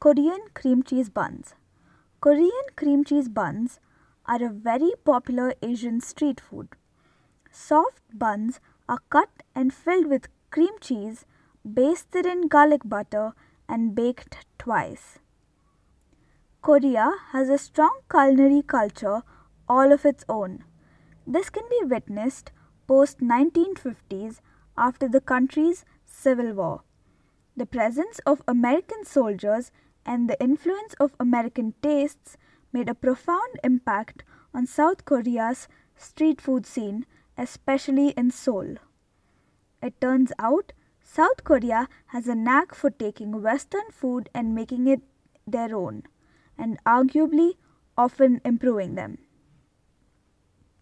Korean cream cheese buns. Korean cream cheese buns are a very popular Asian street food. Soft buns are cut and filled with cream cheese, basted in garlic butter, and baked twice. Korea has a strong culinary culture all of its own. This can be witnessed post 1950s after the country's civil war. The presence of American soldiers and the influence of American tastes made a profound impact on South Korea's street food scene, especially in Seoul. It turns out South Korea has a knack for taking Western food and making it their own, and arguably often improving them.